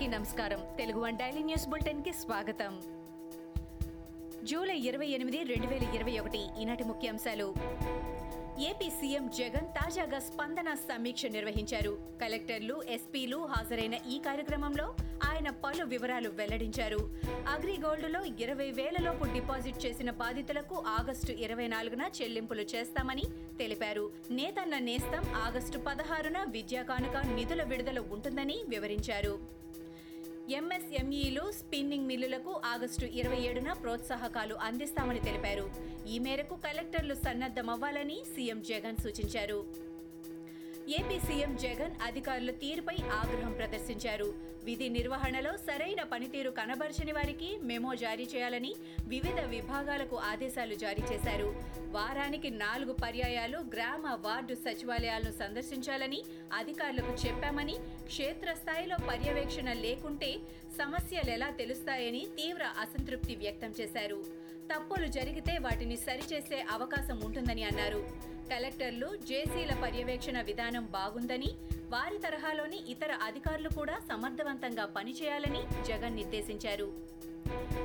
అందరికీ నమస్కారం. Telugu one daily news బులెటిన్కి స్వాగతం. జూలై ఇరవై ఎనిమిది రెండు వేల ఇరవై ఒకటి ఈనాటి ముఖ్యాంశాలు. ఏపీ సీఎం జగన్ తాజాగా స్పందన సమీక్ష నిర్వహించారు. కలెక్టర్లు ఎస్పీలు హాజరైన ఈ కార్యక్రమంలో ఆయన పలు వివరాలు వెల్లడించారు. అగ్రిగోల్డ్లో ఇరవై వేలలోపు డిపాజిట్ చేసిన బాధితులకు ఆగస్టు ఇరవై నాలుగున చెల్లింపులు చేస్తామని తెలిపారు. నేతన్న నేస్తం ఆగస్టు పదహారున విద్యా కానుక నిధుల విడుదల ఉంటుందని వివరించారు. ఎంఎస్ఎంఈలు స్పిన్నింగ్ మిల్లులకు ఆగస్టు ఇరవై ఏడున ప్రోత్సాహకాలు అందిస్తామని తెలిపారు. ఈ మేరకు కలెక్టర్లు సన్నద్ధమవ్వాలని సీఎం జగన్ సూచించారు. ఏపీ సీఎం జగన్ అధికారుల తీరుపై ఆగ్రహం ప్రదర్శించారు. విధి నిర్వహణలో సరైన పనితీరు కనబరచని వారికి మెమో జారీ చేయాలని వివిధ విభాగాలకు ఆదేశాలు జారీ చేశారు. వారానికి నాలుగు పర్యాయాలు గ్రామ వార్డు సచివాలయాలను సందర్శించాలని అధికారులకు చెప్పామని క్షేత్రస్థాయిలో పర్యవేక్షణ లేకుంటే సమస్యలు ఎలా తెలుస్తాయని తీవ్ర అసంతృప్తి వ్యక్తం చేశారు. తప్పులు జరిగితే వాటిని సరిచేసే అవకాశం ఉంటుందని అన్నారు. కలెక్టర్లు జేసీల పర్యవేక్షణ విధానం బాగుందని వారి తరహాలోని ఇతర అధికారులు కూడా సమర్థవంతంగా పనిచేయాలని జగన్ నిర్దేశించారు.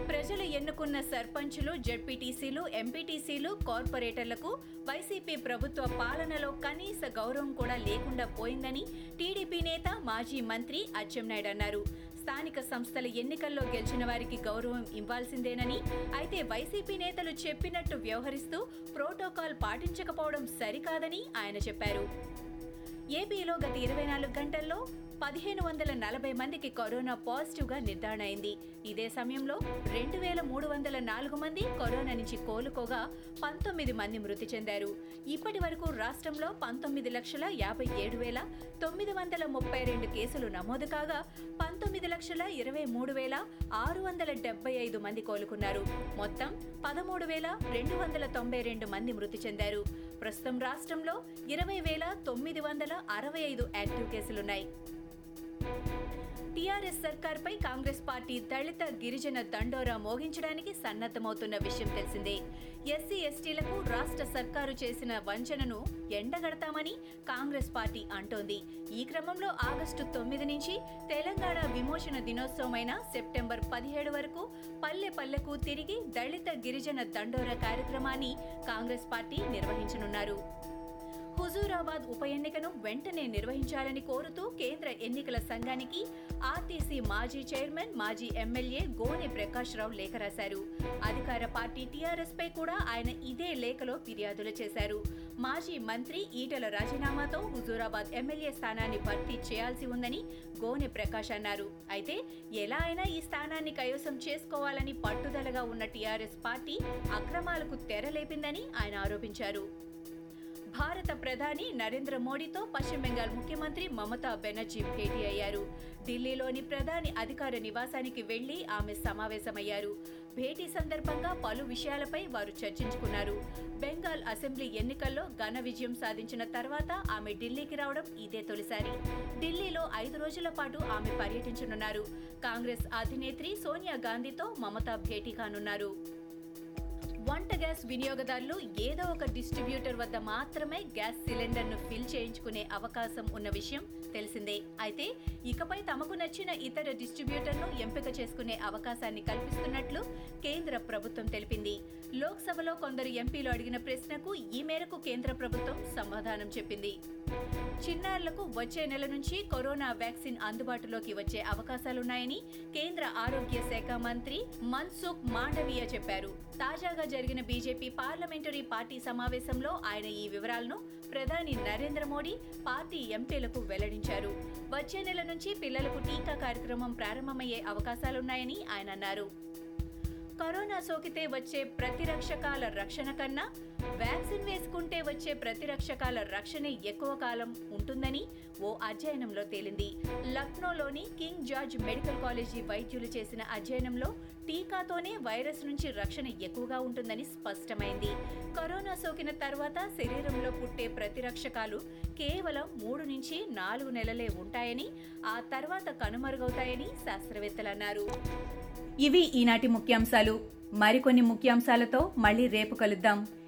ప్రజలు ఎన్నుకున్న సర్పంచులు జడ్పీటీసీలు ఎంపీటీసీలు కార్పొరేటర్లకు వైసీపీ ప్రభుత్వ పాలనలో కనీస గౌరవం కూడా లేకుండా పోయిందని టీడీపీ నేత మాజీ మంత్రి అచ్చెన్నాయుడు అన్నారు. స్థానిక సంస్థల ఎన్నికల్లో గెలిచిన వారికి గౌరవం ఇవ్వాల్సిందేనని అయితే వైసీపీ నేతలు చెప్పినట్టు వ్యవహరిస్తూ ప్రోటోకాల్ పాటించకపోవడం సరికాదని ఆయన చెప్పారు. ఏపీలో గత ఇరవై నాలుగు గంటల్లో పదిహేను వందల నలభై మందికి కరోనా పాజిటివ్గా నిర్ధారణ అయింది ఇదే సమయంలో రెండు వేల మూడు వందల నాలుగు మంది కరోనా నుంచి కోలుకోగా పంతొమ్మిది మంది మృతి చెందారు. ఇప్పటి వరకు రాష్ట్రంలో పంతొమ్మిది లక్షల యాభై ఏడు వేల తొమ్మిది వందల ముప్పై రెండు కేసులు నమోదు కాగా పంతొమ్మిది లక్షల ఇరవై మూడు వేల ఆరు వందల డెబ్బై ఐదు మంది కోలుకున్నారు. మొత్తం పదమూడు వేల రెండు వందల తొంభై రెండు మంది మృతి చెందారు. ప్రస్తుతం రాష్ట్రంలో ఇరవై వేల తొమ్మిది వందల అరవై ఐదు యాక్టివ్ కేసులున్నాయి. టీఆర్ఎస్ సర్కార్పై కాంగ్రెస్ పార్టీ దళిత గిరిజన దండోరా మోగించడానికి సన్నద్ధమవుతున్న విషయం తెలిసిందే. ఎస్సీ ఎస్టీలకు రాష్ట్ర సర్కారు చేసిన వంచనను ఎండగడతామని కాంగ్రెస్ పార్టీ అంటోంది. ఈ క్రమంలో ఆగస్టు తొమ్మిది నుంచి తెలంగాణ విమోచన దినోత్సవమైన సెప్టెంబర్ పదిహేడు వరకు పల్లె పల్లెకు తిరిగి దళిత గిరిజన దండోరా కార్యక్రమాన్ని కాంగ్రెస్ పార్టీ నిర్వహించనున్నారు. హుజూరాబాద్ ఉప ఎన్నికను వెంటనే నిర్వహించాలని కోరుతూ కేంద్ర ఎన్నికల సంఘానికి ఆర్టీసీ మాజీ చైర్మన్ మాజీ ఎమ్మెల్యే గోనె ప్రకాష్ రావు లేఖ రాశారు. అధికార పార్టీ టీఆర్ఎస్ పై కూడా ఆయన ఇదే లేఖలో ఫిర్యాదులు చేశారు. మాజీ మంత్రి ఈటల రాజీనామాతో హుజూరాబాద్ ఎమ్మెల్యే స్థానాన్ని భర్తీ చేయాల్సి ఉందని గోనె ప్రకాష్ అన్నారు. అయితే ఎలా అయినా ఈ స్థానాన్ని కైవసం చేసుకోవాలని పట్టుదలగా ఉన్న టీఆర్ఎస్ పార్టీ అక్రమాలకు తెరలేపిందని ఆయన ఆరోపించారు. భారత ప్రధాని నరేంద్ర మోడీతో పశ్చిమ బెంగాల్ ముఖ్యమంత్రి మమతా బెనర్జీ భేటీ అయ్యారు. ఢిల్లీలోని ప్రధాని అధికార నివాసానికి వెళ్ళి ఆమె సమావేశమయ్యారు. భేటీ సందర్భంగా పలు విషయాలపై వారు చర్చించుకున్నారు. బెంగాల్ అసెంబ్లీ ఎన్నికల్లో ఘన విజయం సాధించిన తర్వాత ఆమె ఢిల్లీకి రావడం ఇదే తొలిసారి. ఢిల్లీలో ఐదు రోజుల పాటు ఆమె పర్యటించనున్నారు. కాంగ్రెస్ అధినేత్రి సోనియా గాంధీతో మమతా భేటీ కానున్నారు. వంట గ్యాస్ వినియోగదారులు ఏదో ఒక డిస్ట్రిబ్యూటర్ వద్ద మాత్రమే గ్యాస్ సిలిండర్ను ఫిల్ చేయించుకునే అవకాశం ఉన్న విషయం తెలిసిందే. అయితే ఇకపై తమకు నచ్చిన ఇతర డిస్ట్రిబ్యూటర్ను ఎంపిక చేసుకునే అవకాశాన్ని కల్పిస్తున్నట్లు కేంద్ర ప్రభుత్వం తెలిపింది. లోక్సభలో కొందరు ఎంపీలు అడిగిన ప్రశ్నకు ఈ మేరకు కేంద్ర ప్రభుత్వం సమాధానం చెప్పింది. చిన్నారులకు వచ్చే నెల నుంచి కరోనా వ్యాక్సిన్ అందుబాటులోకి వచ్చే అవకాశాలున్నాయని కేంద్ర ఆరోగ్య శాఖ మంత్రి మన్సుఖ్ మాండవీయ చెప్పారు. తాజాగా జరిగిన బీజేపీ పార్లమెంటరీ పార్టీ సమావేశంలో ఆయన ఈ వివరాలను ప్రధాని నరేంద్ర మోడీ పార్టీ ఎంపీలకు వెల్లడించారు. వచ్చే నెల నుంచి పిల్లలకు టీకా కార్యక్రమం ప్రారంభమయ్యే అవకాశాలున్నాయని ఆయన అన్నారు. కరోనా సోకితే వచ్చే ప్రతిరక్షకాల రక్షణ కన్నా వ్యాక్సిన్ వేసుకుంటే వచ్చే ప్రతిరక్షకాల రక్షణే ఎక్కువ కాలం ఉంటుందని ఓ అధ్యయనంలో తేలింది. లక్నోలోని కింగ్ జార్జ్ మెడికల్ కాలేజీ వైద్యులు చేసిన అధ్యయనంలో టీకాతోనే వైరస్ నుంచి రక్షణ ఎక్కువగా ఉంటుందని స్పష్టమైంది. కరోనా సోకిన తర్వాత శరీరంలో పుట్టే ప్రతిరక్షకాలు కేవలం మూడు నుంచి నాలుగు నెలలే ఉంటాయని ఆ తర్వాత కనుమరుగవుతాయని శాస్త్రవేత్తలు అన్నారు. ఇవి ఈనాటి ముఖ్యాంశాలు. మరికొన్ని ముఖ్యాంశాలతో మళ్ళీ రేపు కలుద్దాం.